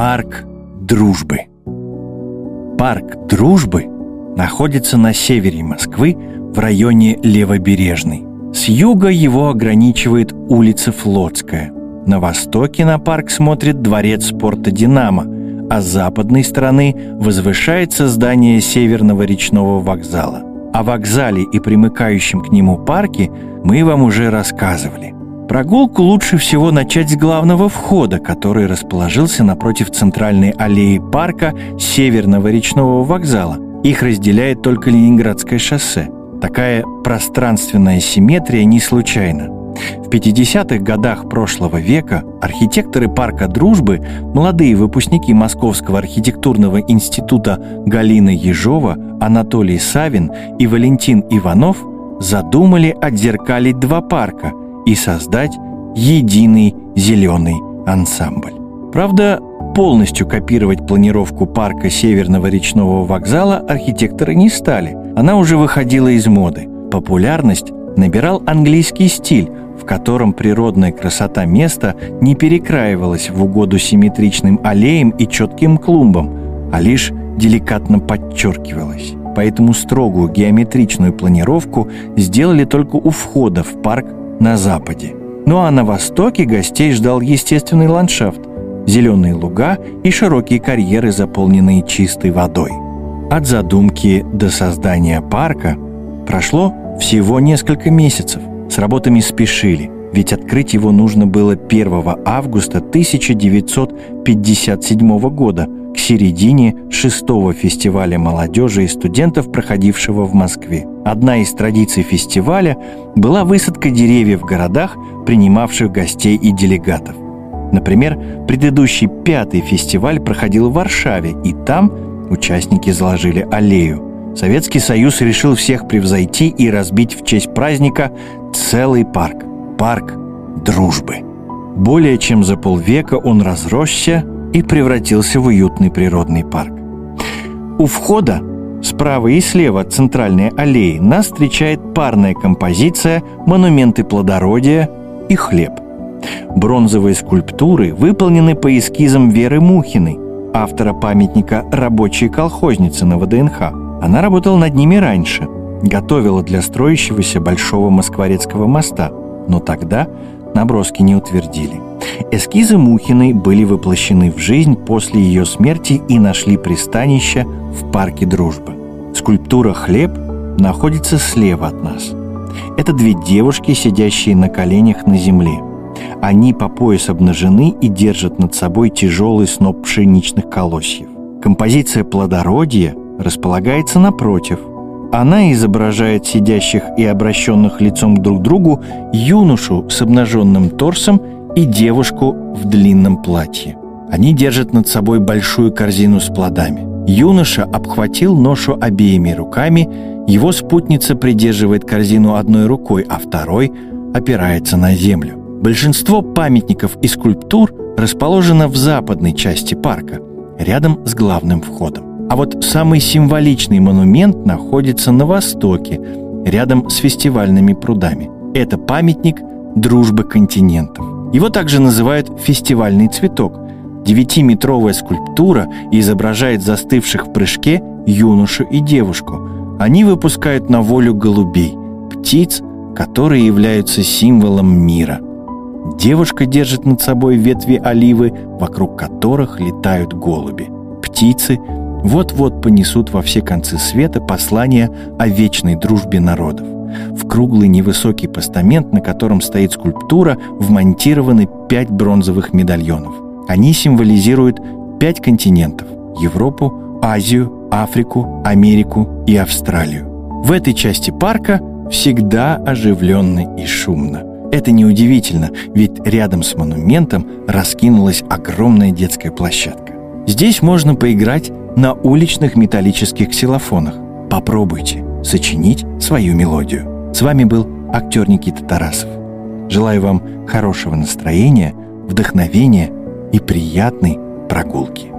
Парк дружбы. Парк дружбы находится на севере Москвы в районе Левобережный. С юга его ограничивает улица Флотская. На востоке на парк смотрит дворец спорта «Динамо», а с западной стороны возвышается здание Северного речного вокзала. О вокзале и примыкающем к нему парке мы вам уже рассказывали. Прогулку лучше всего начать с главного входа, который расположился напротив центральной аллеи парка Северного речного вокзала. Их разделяет только Ленинградское шоссе. Такая пространственная симметрия не случайна. В 50-х годах прошлого века архитекторы парка «Дружбы», молодые выпускники Московского архитектурного института Галина Ежова, Анатолий Савин и Валентин Иванов задумали отзеркалить два парка – и создать единый зеленый ансамбль. Правда, полностью копировать планировку парка Северного речного вокзала архитекторы не стали. Она уже выходила из моды. Популярность набирал английский стиль, в котором природная красота места не перекраивалась в угоду симметричным аллеям и четким клумбам, а лишь деликатно подчеркивалась. Поэтому строгую геометричную планировку сделали только у входа в парк на западе. Ну а на востоке гостей ждал естественный ландшафт, зеленые луга и широкие карьеры, заполненные чистой водой. От задумки до создания парка прошло всего несколько месяцев. С работами спешили, ведь открыть его нужно было 1 августа 1957 года, к середине шестого фестиваля молодежи и студентов, проходившего в Москве. Одна из традиций фестиваля была высадка деревьев в городах, принимавших гостей и делегатов. Например, предыдущий пятый фестиваль проходил в Варшаве, и там участники заложили аллею. Советский Союз решил всех превзойти и разбить в честь праздника целый парк. Парк дружбы. Более чем за полвека он разросся и превратился в уютный природный парк. У входа Справа и слева от центральной аллеи нас встречает парная композиция «Монументы плодородия» и «Хлеб». Бронзовые скульптуры выполнены по эскизам Веры Мухиной, автора памятника «Рабочие колхозницы» на ВДНХ. Она работала над ними раньше, готовила для строящегося Большого Москворецкого моста, но тогда наброски не утвердили. Эскизы Мухиной были воплощены в жизнь после ее смерти и нашли пристанище в парке Дружбы. Скульптура «Хлеб» находится слева от нас. Это две девушки, сидящие на коленях на земле. Они по пояс обнажены и держат над собой тяжелый сноп пшеничных колосьев. Композиция плодородия располагается напротив. Она изображает сидящих и обращенных лицом друг к другу юношу с обнаженным торсом и девушку в длинном платье. Они держат над собой большую корзину с плодами. Юноша обхватил ношу обеими руками, его спутница придерживает корзину одной рукой, а второй опирается на землю. Большинство памятников и скульптур расположено в западной части парка, рядом с главным входом. А вот самый символичный монумент находится на востоке, рядом с фестивальными прудами. Это памятник дружбы континентов. Его также называют «фестивальный цветок», Девятиметровая скульптура изображает застывших в прыжке юношу и девушку. Они выпускают на волю голубей, птиц, которые являются символом мира. Девушка держит над собой ветви оливы, вокруг которых летают голуби. Птицы вот-вот понесут во все концы света послание о вечной дружбе народов. В круглый невысокий постамент, на котором стоит скульптура, вмонтированы пять бронзовых медальонов – они символизируют пять континентов – Европу, Азию, Африку, Америку и Австралию. В этой части парка всегда оживленно и шумно. Это неудивительно, ведь рядом с монументом раскинулась огромная детская площадка. Здесь можно поиграть на уличных металлических ксилофонах. Попробуйте сочинить свою мелодию. С вами был актер Никита Тарасов. Желаю вам хорошего настроения, вдохновения – и приятной прогулки.